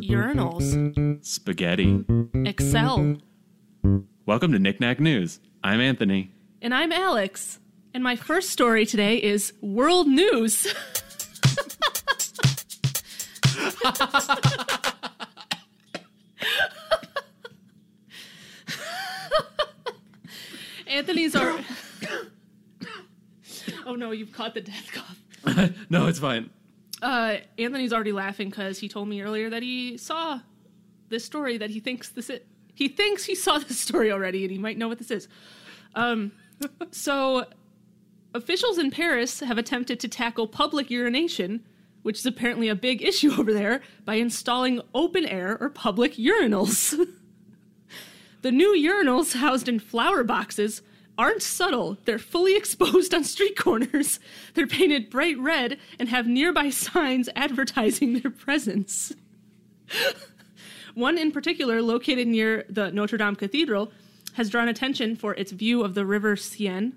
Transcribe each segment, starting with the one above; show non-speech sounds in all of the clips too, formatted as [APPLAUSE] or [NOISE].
Urinals. Spaghetti. Excel. Welcome to Knick-Knack News. I'm Anthony. And I'm Alex. And my first story today is world news. [LAUGHS] Anthony's our. No, you've caught the death cough. [LAUGHS] no, it's fine. Uh, Anthony's already laughing because he told me earlier that he saw this story that he thinks this is. He thinks he saw [LAUGHS] this story already and he might know what this is. Um, [LAUGHS] so, officials in Paris have attempted to tackle public urination, which is apparently a big issue over there, by installing open air or public urinals. the new urinals housed in flower boxes aren't subtle. They're fully [LAUGHS] exposed on street corners. They're painted bright red and have nearby signs advertising their presence. One in particular, located near the Notre Dame Cathedral, has drawn attention for its view of the River Seine.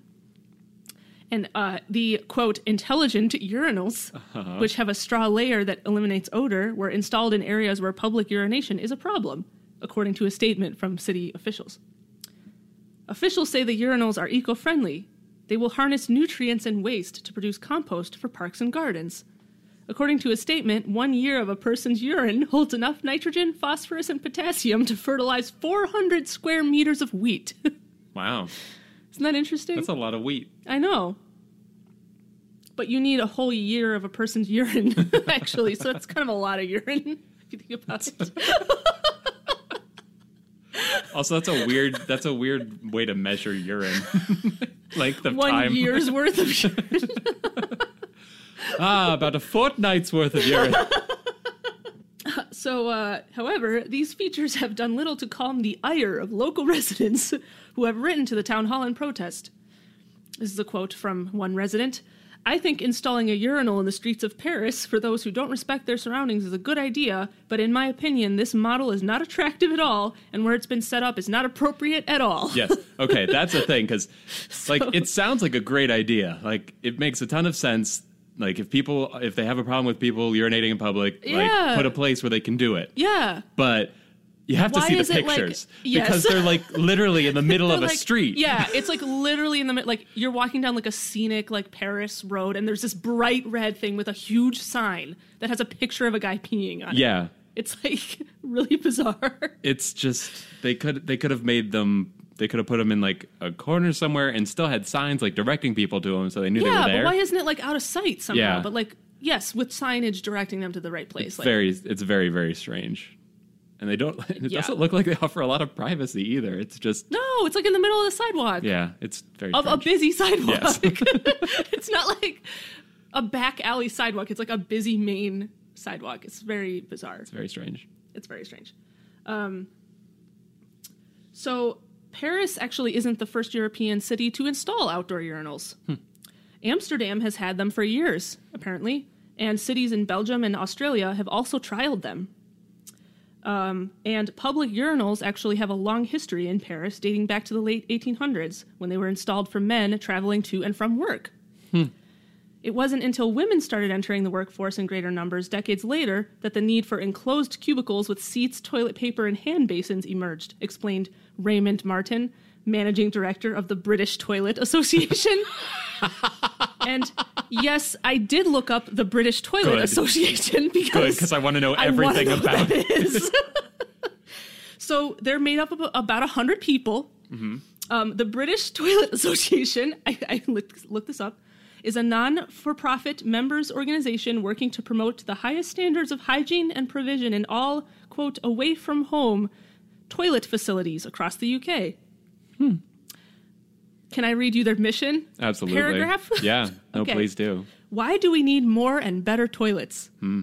And uh, the quote, intelligent urinals, which have a straw layer that eliminates odor, were installed in areas where public urination is a problem, according to a statement from city officials. Officials say the urinals are eco friendly. They will harness nutrients and waste to produce compost for parks and gardens. According to a statement, one year of a person's urine holds enough nitrogen, phosphorus, and potassium to fertilize 400 square meters of wheat. [LAUGHS] Wow. Isn't that interesting? That's a lot of wheat. I know. But you need a whole year of a person's urine, [LAUGHS] actually, so it's kind of a lot of urine [LAUGHS] if you think about it. Also, that's a weird that's a weird way to measure urine. [LAUGHS] like the One time year's worth of urine. [LAUGHS] Ah, about a fortnight's worth of urine. [LAUGHS] So, uh, however, these features have done little to calm the ire of local residents who have written to the town hall in protest. This is a quote from one resident. I think installing a urinal in the streets of Paris for those who don't respect their surroundings is a good idea, but in my opinion, this model is not [LAUGHS] attractive at all, and where it's been set up is not appropriate at all. [LAUGHS] Yes. Okay, that's a thing cuz [LAUGHS] like it sounds like a great idea. Like it makes a ton of sense. Like if people if they have a problem with people urinating in public, Yeah. like put a place where they can do it. Yeah. But you have to see the it, like- pictures Yes. because they're like literally in the [LAUGHS] middle of a like- street. Yeah, [LAUGHS] it's like literally in the mid- like you're walking down like a scenic like Paris road, and there's this bright red thing with a huge sign that has a picture of a guy peeing on it. Yeah. It's like [LAUGHS] really bizarre. It's just they could they could have made them they could have put them in like a corner somewhere and still had signs like directing people to them so they knew they yeah, were but there. why isn't it like out of sight somehow? Yeah. But like yes, with signage directing them to the right place. it's like, very it's very very strange. And they don't [LAUGHS] it Yeah. doesn't look like they offer a lot of privacy either. It's just no, it's like in the middle of the sidewalk yeah, it's very of a busy sidewalk. Yes. [LAUGHS] [LAUGHS] it's not like a back alley sidewalk. It's like a busy main sidewalk. It's very bizarre. It's very strange. It's very strange. Um, so, Paris actually isn't the first European city to install outdoor urinals. Amsterdam has had them for years, apparently, and cities in Belgium and Australia have also trialed them. Um, and public urinals actually have a long history in Paris, dating back to the late 1800s, when they were installed for men traveling to and from work. It wasn't until women started entering the workforce in greater numbers decades later that the need for enclosed cubicles with seats, toilet paper, and hand basins emerged, explained Raymond Martin, managing director of the British Toilet Association. [LAUGHS] and yes, I did look up the British Toilet Good. Association because because I want to know everything know about it. [LAUGHS] so they're made up of about 100 people. Mm-hmm. Um, the British Toilet [LAUGHS] Association, I, I looked, looked this up, is a non for profit members organization working to promote the highest standards of hygiene and provision in all, quote, away from home toilet facilities across the UK. Can I read you their mission? Absolutely. Paragraph? [LAUGHS] Yeah. No, Okay. please do. Why do we need more and better toilets? Hmm.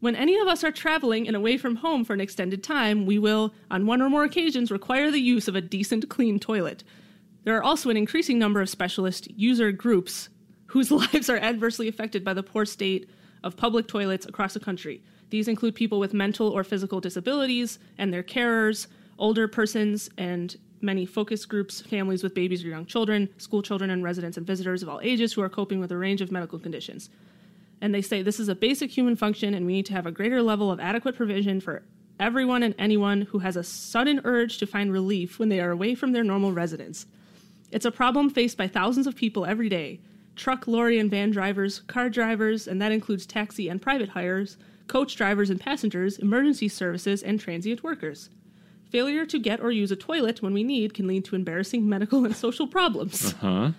When any of us are traveling and away from home for an extended time, we will, on one or more occasions, require the use of a decent, clean toilet. There are also an increasing number of specialist user groups whose [LAUGHS] lives are adversely affected by the poor state of public toilets across the country. These include people with mental or physical disabilities and their carers, older persons, and many focus groups, families with babies or young children, school children, and residents and visitors of all ages who are coping with a range of medical conditions. And they say this is a basic human function, and we need to have a greater level of adequate provision for everyone and anyone who has a sudden urge to find relief when they are away from their normal residence. It's a problem faced by thousands of people every day truck, lorry, and van drivers, car drivers, and that includes taxi and private hires, coach drivers and passengers, emergency services, and transient workers. Failure to get or use a toilet when we need can lead to embarrassing medical and social problems. Huh?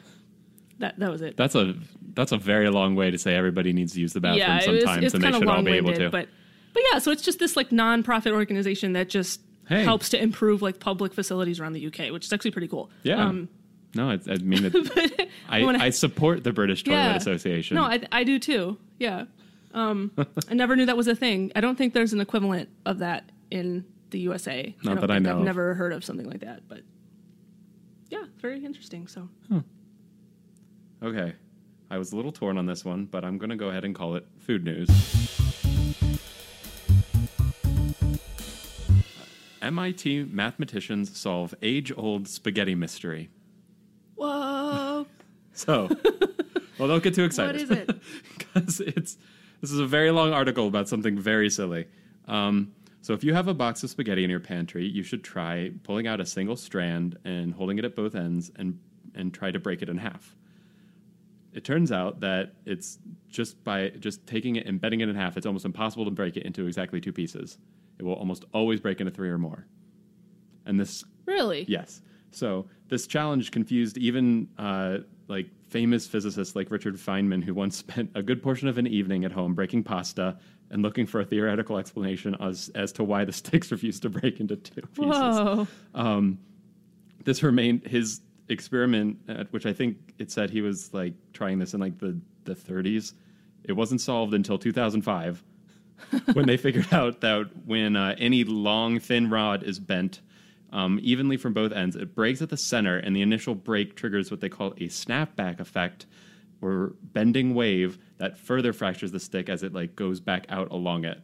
That, that was it. That's a that's a very long way to say everybody needs to use the bathroom yeah, it sometimes, was, it's and they should all be able to. but but yeah, so it's just this like non-profit organization that just Hey. helps to improve like public facilities around the UK, which is actually pretty cool. yeah. Um, no, I, I mean, [LAUGHS] it, I, I- I support the British Toilet Yeah. Association. No, I, I do too. Yeah. Um, I never knew that was a thing. I don't think there's an equivalent of that in the USA. Not don't that I know. I've of. never heard of something like that, but yeah, very interesting. So Okay. I was a little torn on this one, but I'm going to go ahead and call it food news. MIT mathematicians solve age old spaghetti mystery. whoa, [LAUGHS] So, well, don't get too excited. what is it? [LAUGHS] because it's this is a very long article about something very silly. Um, so if you have a box of spaghetti in your pantry, you should try pulling out a single strand and holding it at both ends and and try to break it in half. It turns out that it's just by just taking it and bending it in half, it's almost impossible to break it into exactly two pieces. It will almost always break into three or more. And this Really? Yes. So this challenge confused even uh, like famous physicists like Richard Feynman, who once [LAUGHS] spent a good portion of an evening at home breaking pasta and looking for a theoretical explanation as as to why the [LAUGHS] sticks refused to break into two pieces. Whoa. This remained his experiment, at which I think it said he was like trying this in like the the 30s. It wasn't solved until 2005 [LAUGHS] when they figured out that when uh, any long thin rod is bent um, evenly from both ends, it breaks at the center, and the initial break triggers what they call a snapback effect or bending wave that further fractures the stick as it like goes back out along it.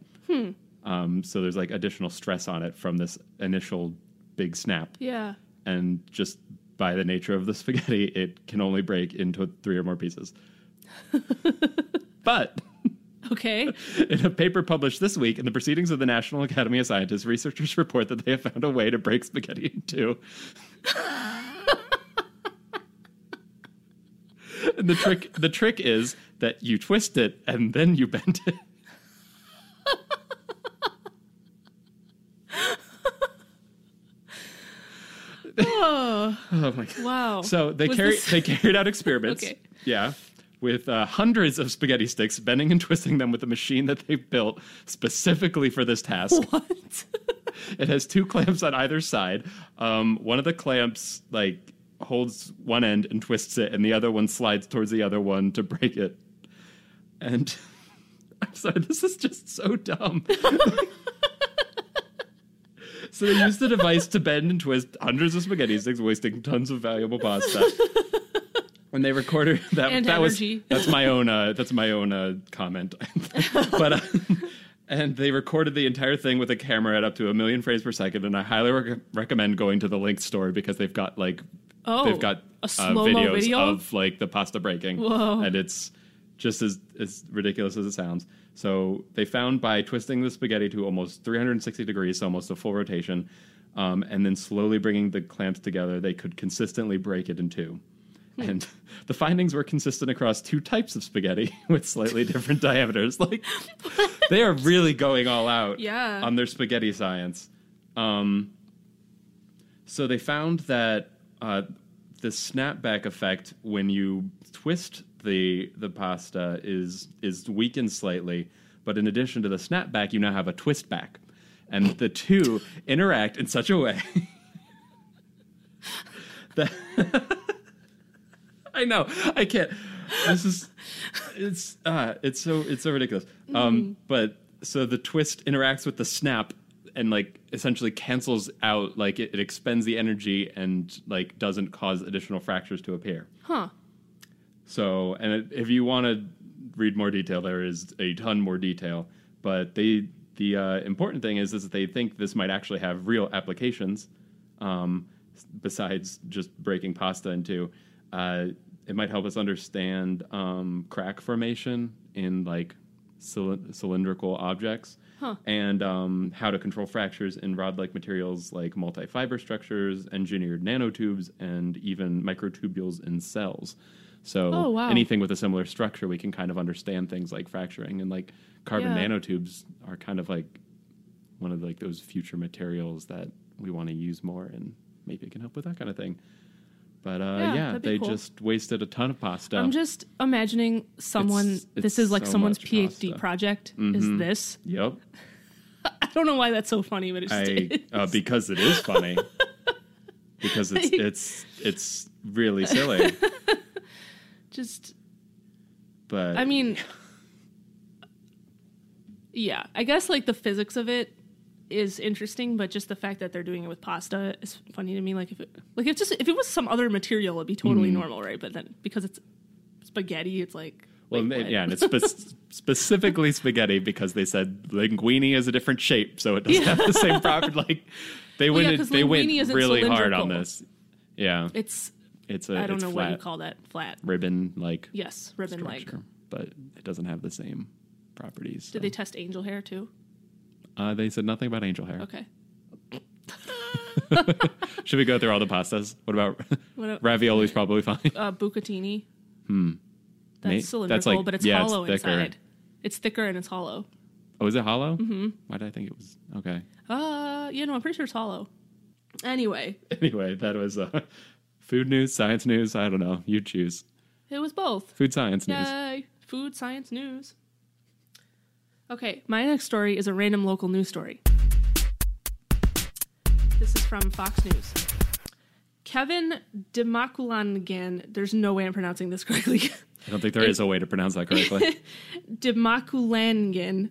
Um, so there's like additional stress on it from this initial big snap, Yeah. and just by the nature of the [LAUGHS] spaghetti, it can only break into three or more pieces. [LAUGHS] but Okay. in a paper published this week in the Proceedings of the National Academy of Scientists, researchers report that they have found a way to break spaghetti in two. [LAUGHS] and the trick the trick is that you twist it and then you bend it. [LAUGHS] Oh, Oh my god. wow. So they carried this- they carried out [LAUGHS] experiments. Okay. Yeah. With uh, hundreds of spaghetti sticks, bending and twisting them with a machine that they built specifically for this task. [LAUGHS] what? It has two clamps on either side. Um, one of the clamps like holds one end and twists it, and the other one slides towards the other one to break it. And [LAUGHS] I'm sorry, this is just so dumb. [LAUGHS] so they use the device to bend and twist hundreds of spaghetti sticks, wasting tons of valuable pasta. When they recorded [LAUGHS] that, And that energy. was that's my own uh, that's my own uh, comment, [LAUGHS] but. Uh, and they recorded the entire thing with a camera at up to a million frames per second. And I highly rec- recommend going to the link store because they've got like Oh, they've got a uh, videos video? of like the pasta breaking, Whoa. and it's just as as ridiculous as it sounds. So they found by twisting the spaghetti to almost 360 degrees, so almost a full rotation, um, and then slowly bringing the clamps together, they could consistently break it in two. Hmm. [LAUGHS] And the findings were consistent across two types of spaghetti [LAUGHS] with slightly different [LAUGHS] diameters. Like they are really going all out Yeah. on their spaghetti science. Um, so they found that uh, the snapback effect when you twist the the pasta is is weakened slightly, but in addition to the snapback, you now have a twist back, and the two interact in such a way that I know I can't. This is it's uh it's so it's so ridiculous. Um, but so the twist interacts with the snap and like essentially cancels out like it, it expends the energy and like doesn't cause additional fractures to appear. Huh. So, and it, if you want to read more detail, there is a ton more detail. But they, the uh, important thing is, is that they think this might actually have real applications, um, besides just breaking pasta in two. Uh, it might help us understand um, crack formation in like cyl- cylindrical objects. Huh. And um, how to control fractures in rod-like materials like multi-fiber structures, engineered nanotubes, and even microtubules in cells. So Oh, wow. anything with a similar structure, we can kind of understand things like fracturing and like carbon Yeah. nanotubes are kind of like one of like those future materials that we want to use more, and maybe it can help with that kind of thing. But uh, Yeah, yeah, they cool. just wasted a ton of pasta. I'm just imagining someone. It's- this it's is like so someone's PhD pasta. project. Is Mhm. this? yep, [LAUGHS] I don't know why that's so funny, but it just I is. uh, because it is funny. [LAUGHS] because it's it's it's really silly. [LAUGHS] just. But I mean, yeah, I guess like the physics of it is interesting, but just the fact that they're doing it with pasta is funny to me. Like if it, like if just if it was some other material, it'd be totally Mm-hmm. normal, right? But then because it's spaghetti, it's like well, wait, yeah, and it's [LAUGHS] spe- specifically spaghetti because they said linguine is a different shape, so it doesn't have the same property. Like they Well, yeah, they went really hard on this. Yeah, it's it's a I don't know what you call that flat. ribbon like Yes, ribbon like. but it doesn't have the same properties. Did they test angel hair too? Uh, they said nothing about angel hair. Okay. [LAUGHS] Should we go through all the pastas? What about [LAUGHS] What a- ravioli's probably fine. uh, bucatini. Hmm. That's May- cylindrical, that's like- but it's yeah, it's hollow thicker. inside. It's thicker and it's hollow. Oh, is it hollow? Mm-hmm. Why did I think it was okay? Uh, you know, I'm pretty sure it's hollow. Anyway, [LAUGHS] Anyway, that was uh, food news, science news. I don't know. You choose. it was both. Food science news. Yay! Food science news. Okay, my next story is a random local news story. This is from Fox News. Kevin Demakulangan, there's no way I'm pronouncing this [LAUGHS] correctly. I don't think there is a way to pronounce that correctly. [LAUGHS] Demakulangan,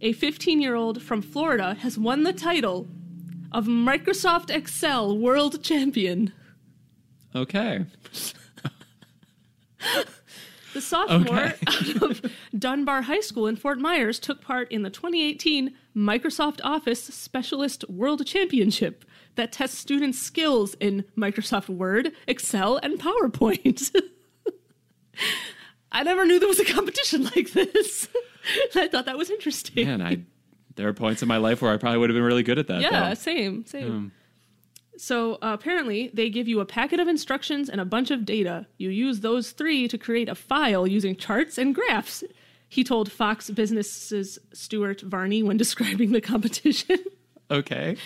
a 15 year old from Florida, has won the title of Microsoft Excel World Champion. okay. [LAUGHS] The sophomore Okay. [LAUGHS] out of Dunbar High School in Fort Myers took part in the 2018 Microsoft Office Specialist World Championship that tests students' skills in Microsoft Word, Excel, and PowerPoint. [LAUGHS] I never knew there was a competition like this. [LAUGHS] I thought that was interesting. Man, I there are points in my life where I probably would have been really good at that. yeah, though. same, same. Um, So uh, apparently, they give you a packet of instructions and a bunch of data. You use those three to create a file using charts and graphs. He told Fox Business's Stuart Varney when [LAUGHS] describing the competition. okay.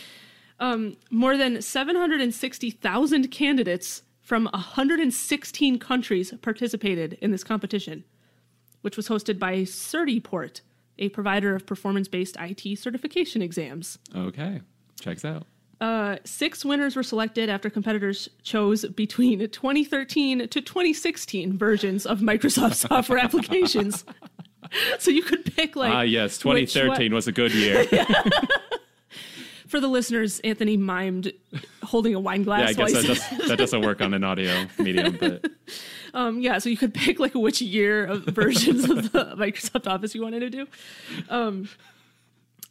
More than 760,000 candidates from 116 countries participated in this competition, which was hosted by Certiport, a provider of performance based IT certification exams. Okay. Checks out. Uh, six winners were selected after competitors chose between [LAUGHS] 2013 to 2016 versions of Microsoft [LAUGHS] software applications. [LAUGHS] so you could pick like Ah, yes. 2013 one- was a good year. for the listeners, Anthony mimed holding a wine glass. yeah. I guess that, does, that doesn't work on an audio medium, but um, yeah, so you could pick like which year of versions of the Microsoft Office you wanted to do. Um,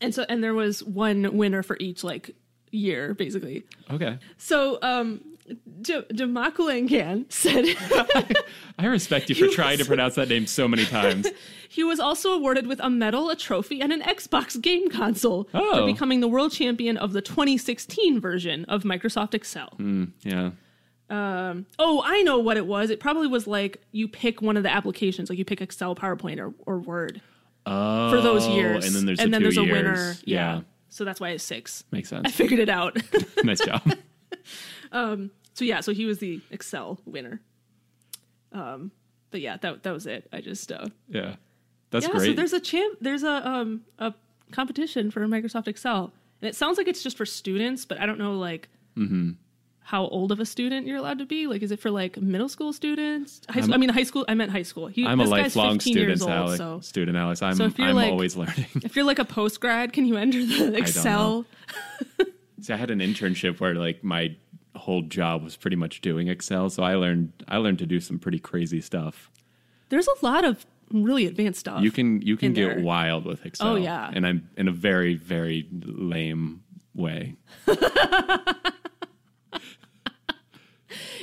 and so, and there was one winner for each like year, basically. okay. So, um, D- Demakulangan [LAUGHS] said [LAUGHS] I respect you for trying to pronounce that name so many times. [LAUGHS] he was also awarded with a medal, a trophy, and an Xbox game console for Oh. becoming the world champion of the 2016 version of Microsoft Excel. Hmm, yeah. Oh, I know what it was. It probably was like you pick one of the applications, like you pick Excel, PowerPoint, or, or Word Oh, for those years. And then there's and the then there's a winner. Yeah. yeah. So that's why it's six. Makes sense. I figured it out. [LAUGHS] nice job. [LAUGHS] Um, so yeah, so he was the Excel winner. Um, but yeah, that that was it. I just uh, Yeah. That's yeah. great. So there's a champ. There's a um a competition for Microsoft Excel, and it sounds like it's just for students, but I don't know like. Mm-hmm. How old of a student you're allowed to be? Like, is it for like middle school students? High school, I mean, high school. I meant high school. He, I'm a lifelong 15 student, old, Alex. so Student Alex. I'm, So if you're I'm like- always learning. if you're like a post grad, can you enter the Excel? See, I had an internship where like my whole job was pretty much doing Excel, so I learned I learned to do some pretty crazy stuff. There's a lot of really advanced stuff. You can you can get there. wild with Excel. Oh, yeah. and I'm in a very very lame way. [LAUGHS]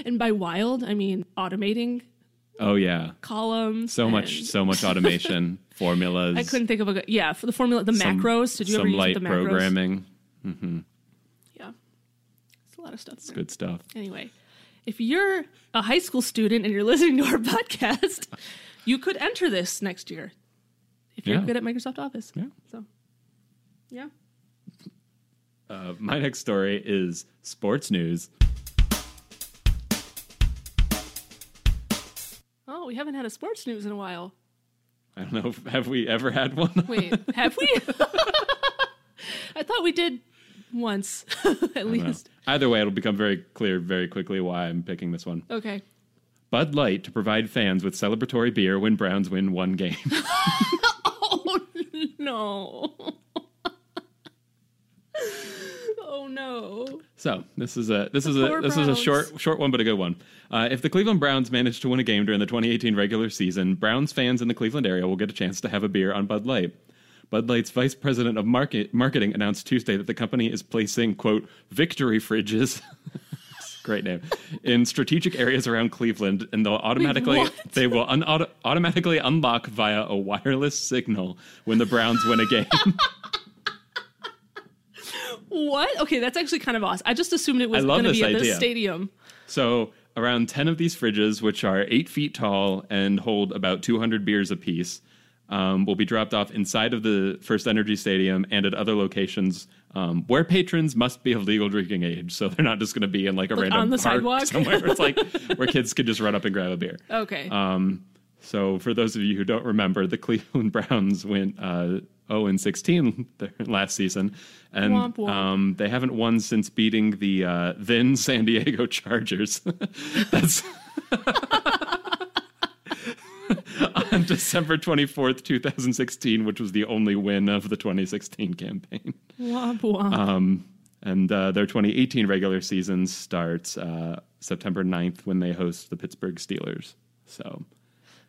and by wild, I mean automating Oh yeah, columns. so much, so much automation, [LAUGHS] formulas. I couldn't think of a good. Yeah, for the formula, the some- macros. Did you ever use light the macros? programming? Mm-hmm. Yeah, it's a lot of stuff. there. Good stuff. Anyway, if you're a high school student and you're listening to our [LAUGHS] podcast, you could enter this next year if you're Yeah. good at Microsoft Office. Yeah. So, yeah. Uh, my next story is sports news. We haven't had a sports news in a while. I don't know. [LAUGHS] Have we ever had one? [LAUGHS] Wait, have we? [LAUGHS] I thought we did once, at least. Either way, it'll become very clear very quickly why I'm picking this one. Okay. Bud Light to provide fans with celebratory beer when Browns win one game. Oh no. oh no. So this is a this is a this is a short short one but a good one. Uh, if the Cleveland Browns manage to win a game during the 2018 regular season, Browns fans in the Cleveland area will get a chance to have a beer on Bud Light. Bud Light's vice president of market, marketing announced Tuesday that the company is placing quote victory fridges. [LAUGHS] Great name in strategic areas around Cleveland, and they'll automatically what? they will un- auto- automatically unlock via a wireless signal when the Browns win a game. [LAUGHS] What? Okay, that's actually kind of awesome. I just assumed it was going to be at idea. this stadium. So around 10 of these fridges, which are eight feet tall and hold about 200 beers apiece, um, will be dropped off inside of the First Energy Stadium and at other locations um, where patrons must be of legal drinking age. So they're not just going to be in like a Like random on the park sidewalk? [LAUGHS] somewhere. It's like where [LAUGHS] kids could just run up and grab a beer. Okay. Um, so for those of you who don't remember, the Cleveland [LAUGHS] Browns went uh, 0 and 16 [LAUGHS] last season, and Womp womp. Um, they haven't won since beating the uh, then [LAUGHS] San Diego Chargers. [LAUGHS] That's on December 24th, 2016, which was the only win of the 2016 campaign. womp womp. Um, and uh, their 2018 regular season starts uh, September 9th when they host the Pittsburgh Steelers. So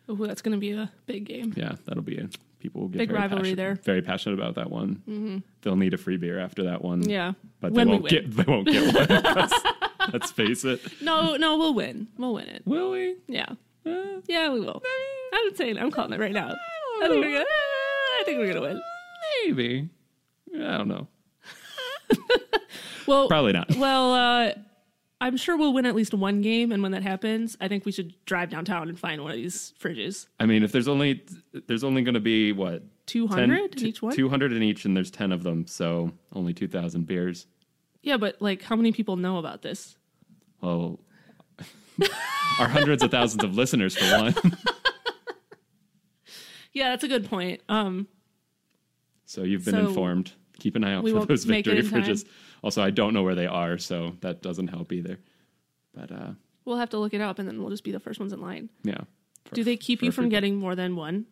Ooh, that's going to be a big game. yeah, that'll be it. People will get Big very rivalry passionate, there. Mm-hmm. Very passionate about that one. They'll need a free beer after that one. Yeah. but When they won't get. They won't get one. [LAUGHS] Let's- Let's face it. No, no, we'll win. We'll win it. Will we? Yeah. Uh, Yeah, we will. I'm saying, I'm calling it right now. I think we're gonna. I think we're gonna win. maybe. I don't know. [LAUGHS] Well, Probably not. well, uh, I'm sure we'll win at least one game, and when that happens, I think we should drive downtown and find one of these fridges. I mean, if there's only there's only going to be what Two 10 hundred each one. 200 in each, and there's 10 of them, so only 2,000 beers. Yeah, but like, how many people know about this? Well, [LAUGHS] our hundreds of thousands of listeners for one. [LAUGHS] Yeah, that's a good point. Um, So you've been So, informed. Keep an eye out for those victory fridges. time. Also, I don't know where they are, so that doesn't help either. But uh, we'll have to look it up, and then we'll just be the first ones in line. yeah. For- Do they keep you from getting more than one?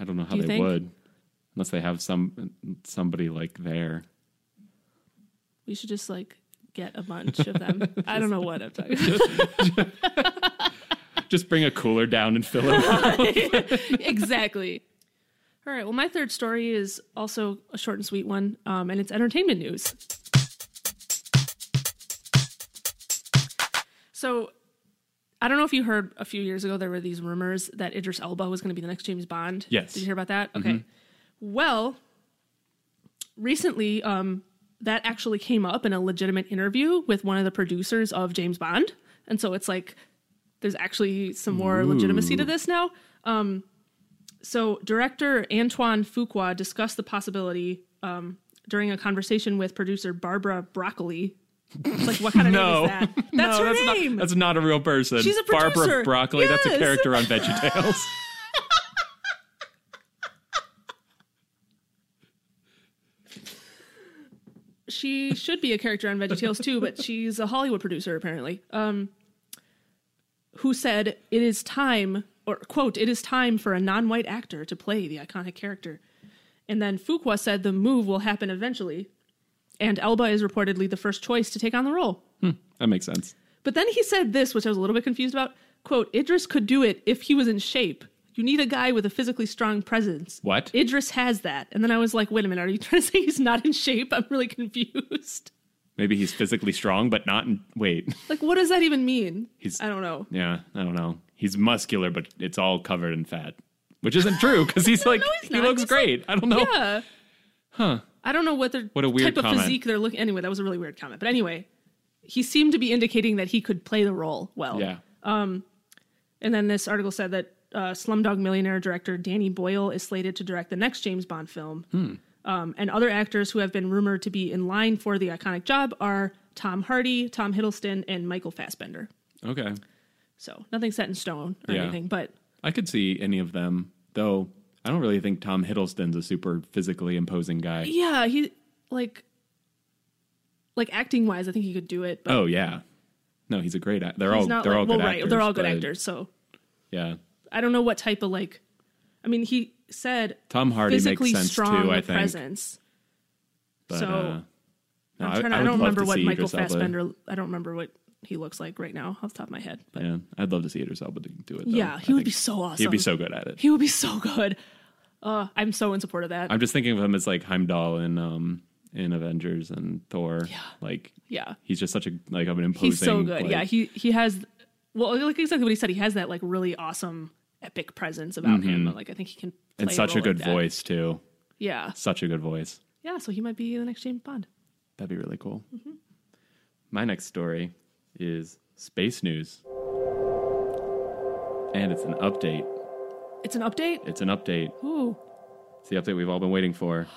I don't know how do they think? would, unless they have some somebody like there. We should just like get a bunch of them. [LAUGHS] I don't know what I'm talking about. [LAUGHS] Just bring a cooler down and fill it. up. [LAUGHS] exactly. All right. Well, my third story is also a short and sweet one, um, and it's entertainment news. So, I don't know if you heard a few years ago there were these rumors that Idris Elba was going to be the next James Bond. Yes. Did you hear about that? Okay. Well, recently, um, that actually came up in a legitimate interview with one of the producers of James Bond, and so it's like there's actually some more legitimacy to this now. Um, so, director Antoine Fuqua discussed the possibility um, during a conversation with producer Barbara Broccoli. It's like, what kind of no, name is that? [LAUGHS] That's no, her that's name. not. That's not a real person. She's a producer. Barbara. Broccoli. That's a character on VeggieTales. [LAUGHS] she should be a character on VeggieTales too, but she's a Hollywood producer apparently. Um, who said it is time, or quote, it is time for a non-white actor to play the iconic character. And then Fuqua said the move will happen eventually, and Elba is reportedly the first choice to take on the role. Hmm, that makes sense. But then he said this, which I was a little bit confused about. Quote, Idris could do it if he was in shape. You need a guy with a physically strong presence. What? Idris has that. And then I was like, wait a minute, are you [LAUGHS] trying to say he's not in shape? I'm really confused. Maybe he's physically strong, but not. In, wait, [LAUGHS] Like, what does that even mean? He's- I don't know. yeah, I don't know. He's muscular, but it's all covered in fat, which isn't true because he's [LAUGHS] like he's he looks He's great. I don't know. Yeah. Huh? I don't know what the What a weird type of comment. physique they're looking. Anyway, that was a really weird comment. But anyway, he seemed to be indicating that he could play the role well. Yeah. Um, and then this article said that uh, Slumdog Millionaire director Danny Boyle is slated to direct the next James Bond film. Hmm. Um, and other actors who have been rumored to be in line for the iconic job are Tom Hardy, Tom Hiddleston, and Michael Fassbender. Okay. So nothing set in stone or Yeah. anything, but I could see any of them, though. I don't really think Tom Hiddleston's a super physically imposing guy. yeah, he like like acting wise, I think he could do it. But Oh yeah, no, he's a great. Act- they're all they're like, all well, good right? actors. they're all good actors. So Yeah, I don't know what type of like. I mean, he said Tom Hardy physically makes sense strong too. I think. presence. But, so, uh, no, I'm trying to, I, would don't remember what Michael Idris Elba. Fassbender. I don't remember what he looks like right now off the top of my head. But Yeah, I'd love to see Idris Elba do do it. Though. yeah, I he would be so awesome. He'd be so good at it. He would be so good. Uh, I'm so in support of that. I'm just thinking of him as like Heimdall in um in Avengers and Thor. Yeah. Like yeah, he's just such a like of an imposing. he's so good. like- yeah, he he has well, like exactly what he said. He has that like really awesome epic presence about him. But like I think he can. Play and Mm-hmm. such a role good like voice too. Yeah, Such a good voice. yeah. So he might be the next James Bond. That'd be really cool. Mm-hmm. My next story is space news. And it's an update. It's an update. It's an update. Ooh, It's the update we've all been waiting for. [GASPS]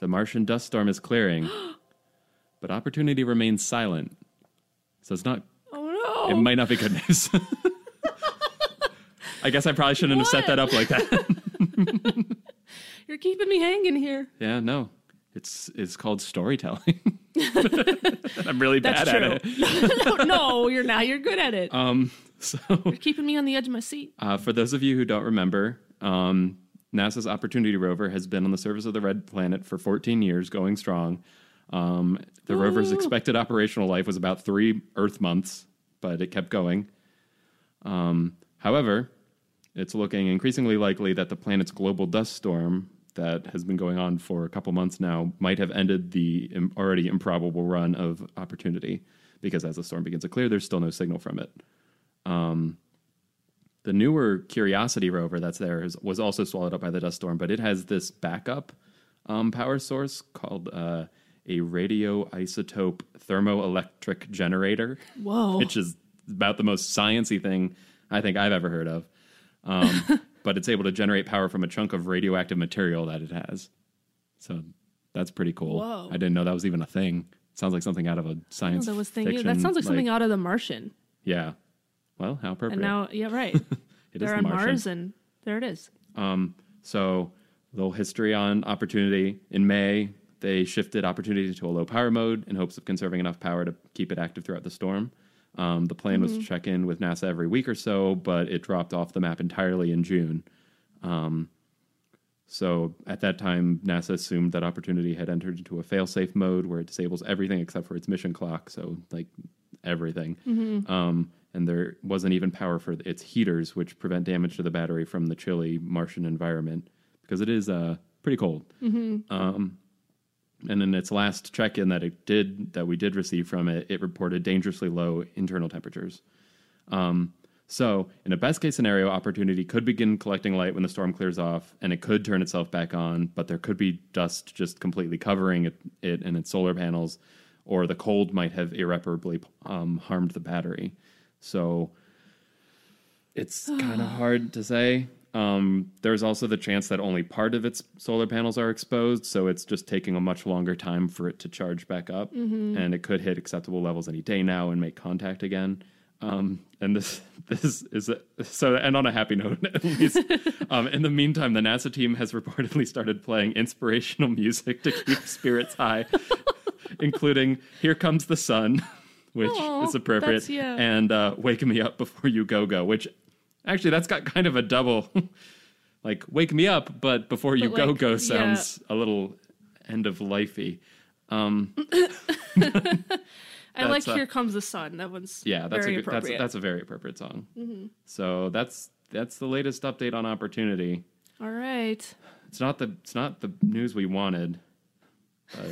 The Martian dust storm is clearing, [GASPS] but opportunity remains silent. So it's not, oh no! it might not be good news. [LAUGHS] [LAUGHS] I guess I probably shouldn't have set that up like that. [LAUGHS] You're keeping me hanging here. yeah, no. It's it's called storytelling. I'm really bad at it. no, no, you're not. You're good at it. Um [LAUGHS] so You're keeping me on the edge of my seat. Uh, for those of you who don't remember, um, NASA's Opportunity rover has been on the surface of the red planet for 14 years, going strong. Um, the rover's expected operational life was about three Earth months, but it kept going. Um, however, it's looking increasingly likely that the planet's global dust storm that has been going on for a couple months now might have ended the already improbable run of Opportunity, because as the storm begins to clear, there's still no signal from it. The newer Curiosity rover that's there is, was also swallowed up by the dust storm, but it has this backup um, power source called uh, a radioisotope thermoelectric generator, Whoa. which is about the most sciency thing I think I've ever heard of. Um, [LAUGHS] but it's able to generate power from a chunk of radioactive material that it has. So that's pretty cool. Whoa. I didn't know that was even a thing. It Sounds like something out of a science that was thinking. fiction. That sounds like something out of The Martian. Yeah. Well, how appropriate. And now, yeah, right. [LAUGHS] It is They're the on. Mars, and there it is. Um, so, a little history on Opportunity. In May, they shifted Opportunity to a low power mode in hopes of conserving enough power to keep it active throughout the storm. Um, the plan was to check in with NASA every week or so, but it dropped off the map entirely in June. Um, so, at that time, NASA assumed that Opportunity had entered into a fail-safe mode where it disables everything except for its mission clock. So, like everything. Um, and there wasn't even power for its heaters, which prevent damage to the battery from the chilly Martian environment because it is uh, pretty cold. Um, and in its last check-in that it did that we did receive from it, it reported dangerously low internal temperatures. Um, so, in a best case scenario, Opportunity could begin collecting light when the storm clears off, and it could turn itself back on, but there could be dust just completely covering it, it and its solar panels, or the cold might have irreparably um, harmed the battery. So, it's [SIGHS] kind of hard to say. Um, there's also the chance that only part of its solar panels are exposed, so it's just taking a much longer time for it to charge back up, and it could hit acceptable levels any day now and make contact again. Um, and this [LAUGHS] this is a, so. And on a happy note, [LAUGHS] at least. [LAUGHS] um, in the meantime, the NASA team has reportedly started playing inspirational music to keep spirits high, including "Here Comes the Sun," which Aw, is appropriate, yeah. and uh, "Wake Me Up Before You Go Go," which actually that's got kind of a double, [LAUGHS] like "Wake Me Up," but "Before You But, Go like, Go" yeah. sounds a little end of lifey. Um, [LAUGHS] I like uh, "Here Comes the Sun." That one's Yeah, that's very a good, that's that's a very appropriate song. So that's that's the latest update on Opportunity. All right. It's not the it's not the news we wanted, but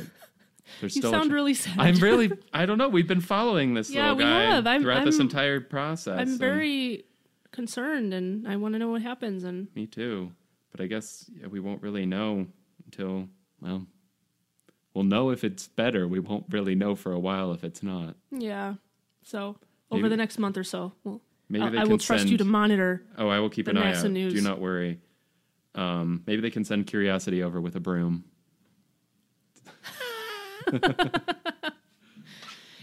There's You still sound [LAUGHS] really sad. I'm really. I don't know. We've been following this Yeah, little we guy have. I'm- throughout this entire process. I'm very concerned and I want to know what happens. And Me too. But I guess yeah, we won't really know until well, we'll know if it's better. We won't really know for a while if it's not. yeah, so over the next month or so, well, Maybe I, I will trust send, you to monitor. Oh, I will keep an eye NASA out. news. Do not worry. Um, maybe they can send Curiosity over with a broom. [LAUGHS]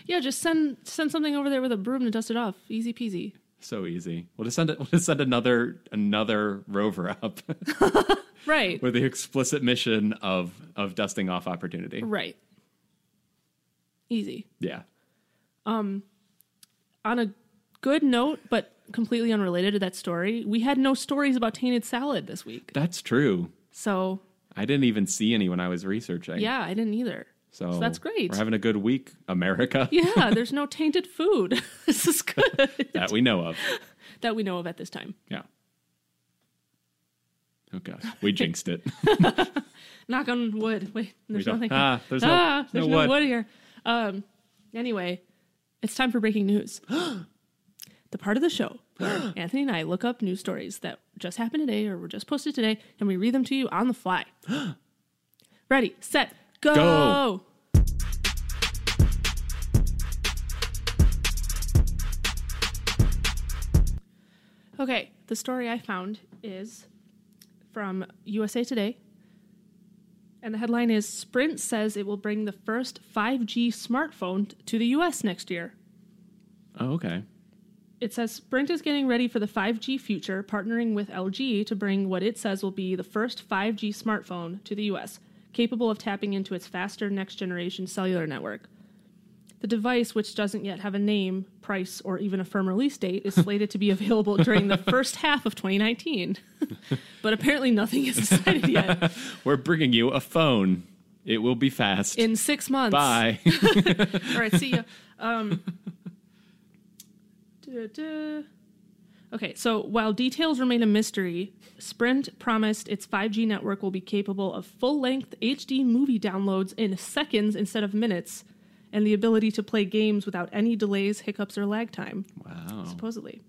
Yeah, just send send something over there with a broom to dust it off. Easy peasy. So easy. We'll just send it. We'll just send another another rover up [LAUGHS] Right. with the explicit mission of of dusting off opportunity. Right. Easy. Yeah. Um, on a good note, but completely unrelated to that story, we had no stories about tainted salad this week. That's true. So I didn't even see any when I was researching. yeah, I didn't either. So, So that's great. We're having a good week, America. [LAUGHS] Yeah, there's no tainted food. [LAUGHS] this is good that we know of. [LAUGHS] that we know of at this time. Yeah. Oh god, we jinxed it. Knock on wood. Wait, there's nothing. ah, there's no- ah, there's no no, wood. wood here. Um. Anyway, it's time for breaking news. [GASPS] the part of the show where [GASPS] Anthony and I look up news stories that just happened today or were just posted today, and we read them to you on the fly. [GASPS] Ready, set, go. Go. Okay, the story I found is from USA Today. And the headline is Sprint says it will bring the first 5G smartphone to the US next year. oh, okay. It says Sprint is getting ready for the 5G future, partnering with LG to bring what it says will be the first 5G smartphone to the US, capable of tapping into its faster next generation cellular network. The device, which doesn't yet have a name, price, or even a firm release date, is slated to be [LAUGHS] available during the first half of 2019. [LAUGHS] but apparently, nothing is decided yet. [LAUGHS] We're bringing you a phone. It will be fast. In six months. Bye. All right, see ya. Um. Okay, so while details remain a mystery, Sprint promised its 5G network will be capable of full length HD movie downloads in seconds instead of minutes, and the ability to play games without any delays, hiccups, or lag time, wow. supposedly.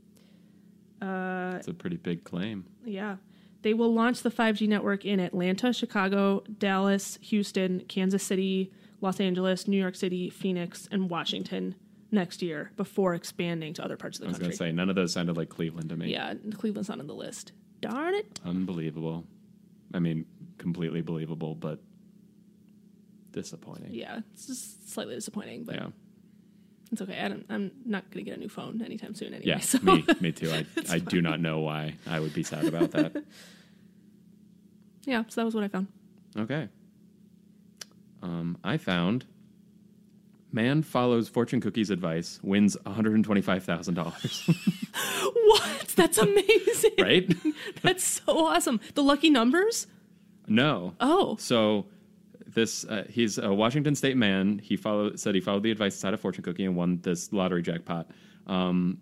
Uh, That's a pretty big claim. Yeah. They will launch the 5G network in Atlanta, Chicago, Dallas, Houston, Kansas City, Los Angeles, New York City, Phoenix, and Washington next year before expanding to other parts of the country. I was going to say, none of those sounded like Cleveland to me. Yeah, Cleveland's not on the list. Darn it. Unbelievable. I mean, completely believable, but disappointing. Yeah, it's just slightly disappointing, but Yeah. it's okay. I don't, I'm not going to get a new phone anytime soon anyway. Yeah, so. me, me too. I, [LAUGHS] I do not know why I would be sad about that. [LAUGHS] yeah, so that was what I found. Okay. Um, I found man follows fortune cookie's advice, wins $125,000. What? That's amazing. right? [LAUGHS] That's so awesome. The lucky numbers? No. Oh. So this uh, he's a Washington State man. He followed said he followed the advice inside a fortune cookie and won this lottery jackpot. Um,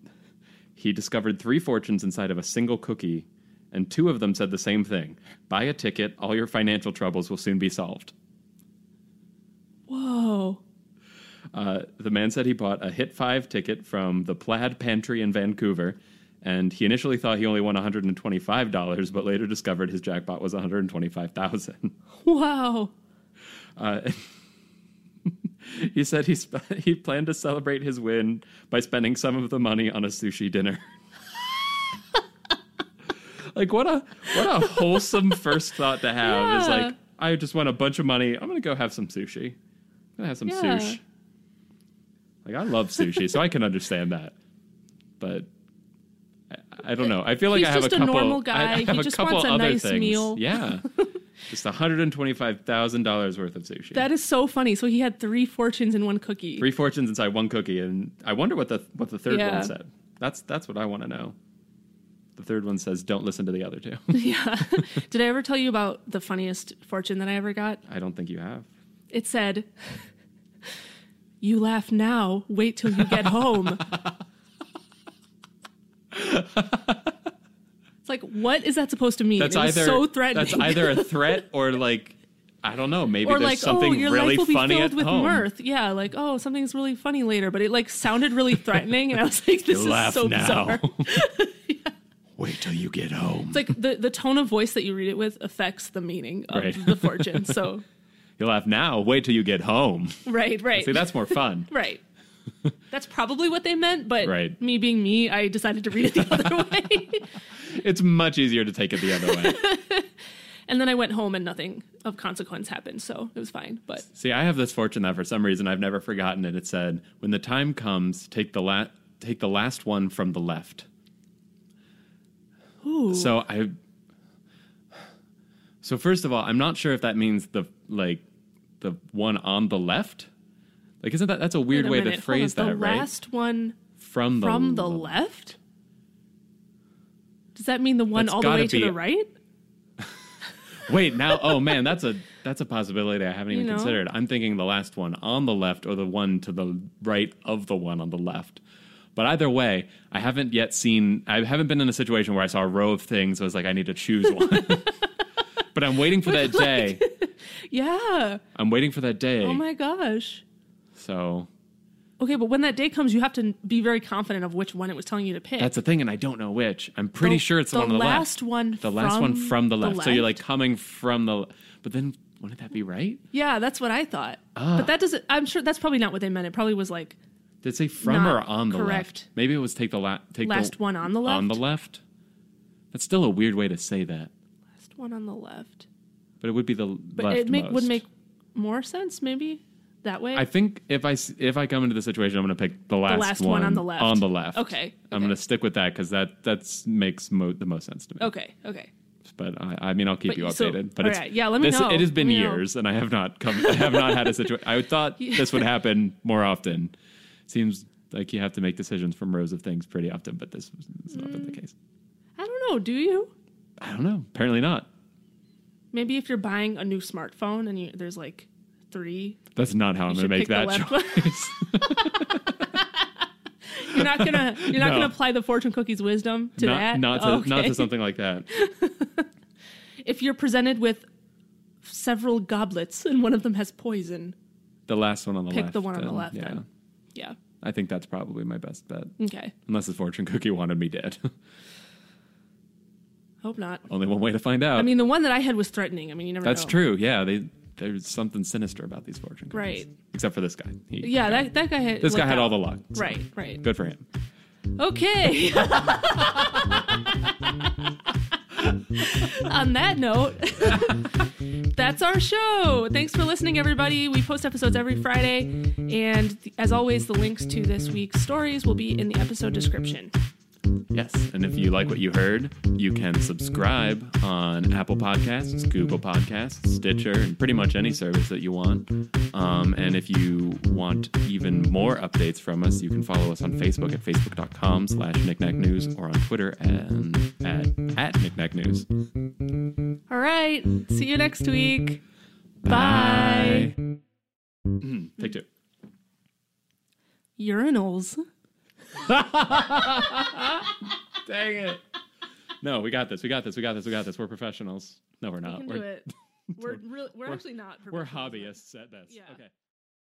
he discovered three fortunes inside of a single cookie, and two of them said the same thing: "Buy a ticket. All your financial troubles will soon be solved." Whoa. Uh, the man said he bought a Hit Five ticket from the Plaid Pantry in Vancouver, and he initially thought he only won one hundred and twenty-five dollars, but later discovered his jackpot was 125,000. Wow. Uh, [LAUGHS] he said he sp- he planned to celebrate his win by spending some of the money on a sushi dinner. [LAUGHS] like what a what a wholesome first thought to have is like I just won a bunch of money. I'm gonna go have some sushi. I'm gonna have some Yeah. sushi. Like I love sushi, so I can understand that. But I, I don't know. I feel like He's I have just a a couple. normal guy. I He have a just couple wants a other nice things. meal. [LAUGHS] Yeah, just hundred and twenty-five thousand dollars worth of sushi. That is so funny. So he had three fortunes in one cookie. Three fortunes inside one cookie, and I wonder what the what the third Yeah. one said. That's that's what I want to know. The third one says, "Don't listen to the other two. [LAUGHS] yeah. Did I ever tell you about the funniest fortune that I ever got? I don't think you have. It said, "You laugh now, wait till you get home." it's like, what is that supposed to mean? That's it either so threatening. That's either a threat or like I don't know. Maybe or there's like, oh, something oh, your really life will be funny filled at with home. mirth. Yeah, like, oh, something's really funny later, but it like sounded really threatening, and I was like, this is so now. bizarre. [LAUGHS] Wait till you get home. It's like the the tone of voice that you read it with affects the meaning of Right. the fortune. So, You laugh now. Wait till you get home. [LAUGHS] right, right, See, that's more fun. [LAUGHS] right. That's probably what they meant, but Right. me being me, I decided to read it the [LAUGHS] other way. It's much easier to take it the other way. and then I went home and nothing of consequence happened, so it was fine. But See, I have this fortune that for some reason I've never forgotten it. It said, "When the time comes, take the la- take the last one from the left." ooh, So I So first of all, I'm not sure if that means the like the one on the left. Like isn't that that's a weird a way minute, to phrase that, the right? last one From the from the left. Does that mean the one That's all the way to the right? [LAUGHS] Wait, now oh man, that's a that's a possibility I haven't even You know? considered. I'm thinking the last one on the left or the one to the right of the one on the left. But either way, I haven't yet seen I haven't been in a situation where I saw a row of things. I was like, I need to choose [LAUGHS] one. [LAUGHS] but I'm waiting for that [LAUGHS] day. Yeah. I'm waiting for that day. Oh my gosh. so Okay, but when that day comes, you have to be very confident of which one it was telling you to pick. that's the thing, and I don't know which. I'm pretty The- sure it's the, one on the last left. one. The last one from the left. So you're like left? coming from the. But then wouldn't that be right? yeah, that's what I thought. Ah. But that doesn't. I'm sure that's probably not what they meant. It probably was like Did it say from or Not on the correct. left? Maybe it was take the la- take last the one on the left. on the left. That's still a weird way to say that, last one on the left. but it would be the But left it make, would make more sense maybe that way. I think if I if I come into the situation, I'm going to pick the last, last one on the left. On the left. Okay, I'm going to stick with that because that that's makes mo- the most sense to me. okay. Okay. But I, I mean, I'll keep But you you- so- updated. but it's right, yeah, let me this, know. It has been me know. years, and I have not come. I have not had a situation. I thought [LAUGHS] this would happen more often. Seems like you have to make decisions from rows of things pretty often, but this has not Mm. been the case. I don't know. Do you? I don't know. Apparently not. Maybe if you're buying a new smartphone and you, there's like three, That's not how I'm going to make that the left one. choice. [LAUGHS] You're not gonna you're not No. gonna apply the fortune cookies wisdom to not that. not to Okay. not to something like that. [LAUGHS] If you're presented with several goblets and one of them has poison, The last one on the Pick left. the one on the left Yeah, then. yeah. I think that's probably my best bet. Okay. Unless the fortune cookie wanted me dead. [LAUGHS] Hope not. Only one way to find out. I mean, the one that I had was threatening. I mean, you never that's know. true. Yeah, they there's something sinister about these fortune cookies. Right. Except for this guy. He, Yeah, that that guy had this guy had out. all the luck. so Right, right. Good for him. Okay. [LAUGHS] On that note, [LAUGHS] that's our show. Thanks for listening, everybody. We post episodes every Friday. And as always, the links to this week's stories will be in the episode description. Yes. And if you like what you heard, you can subscribe on Apple Podcasts, Google Podcasts, Stitcher, and pretty much any service that you want. Um, and if you want even more updates from us, you can follow us on Facebook at facebook.com slash knickknacknews or on Twitter and at, at knickknacknews. All right. See you next week. Bye. Mhm. Take two. Urinals. [LAUGHS] Dang it. No, we got this. We got this. We got this. We got this. We're professionals. No, we're We not. can we're, do it. [LAUGHS] We're, real we're actually not. we're hobbyists at best. Yeah. Okay.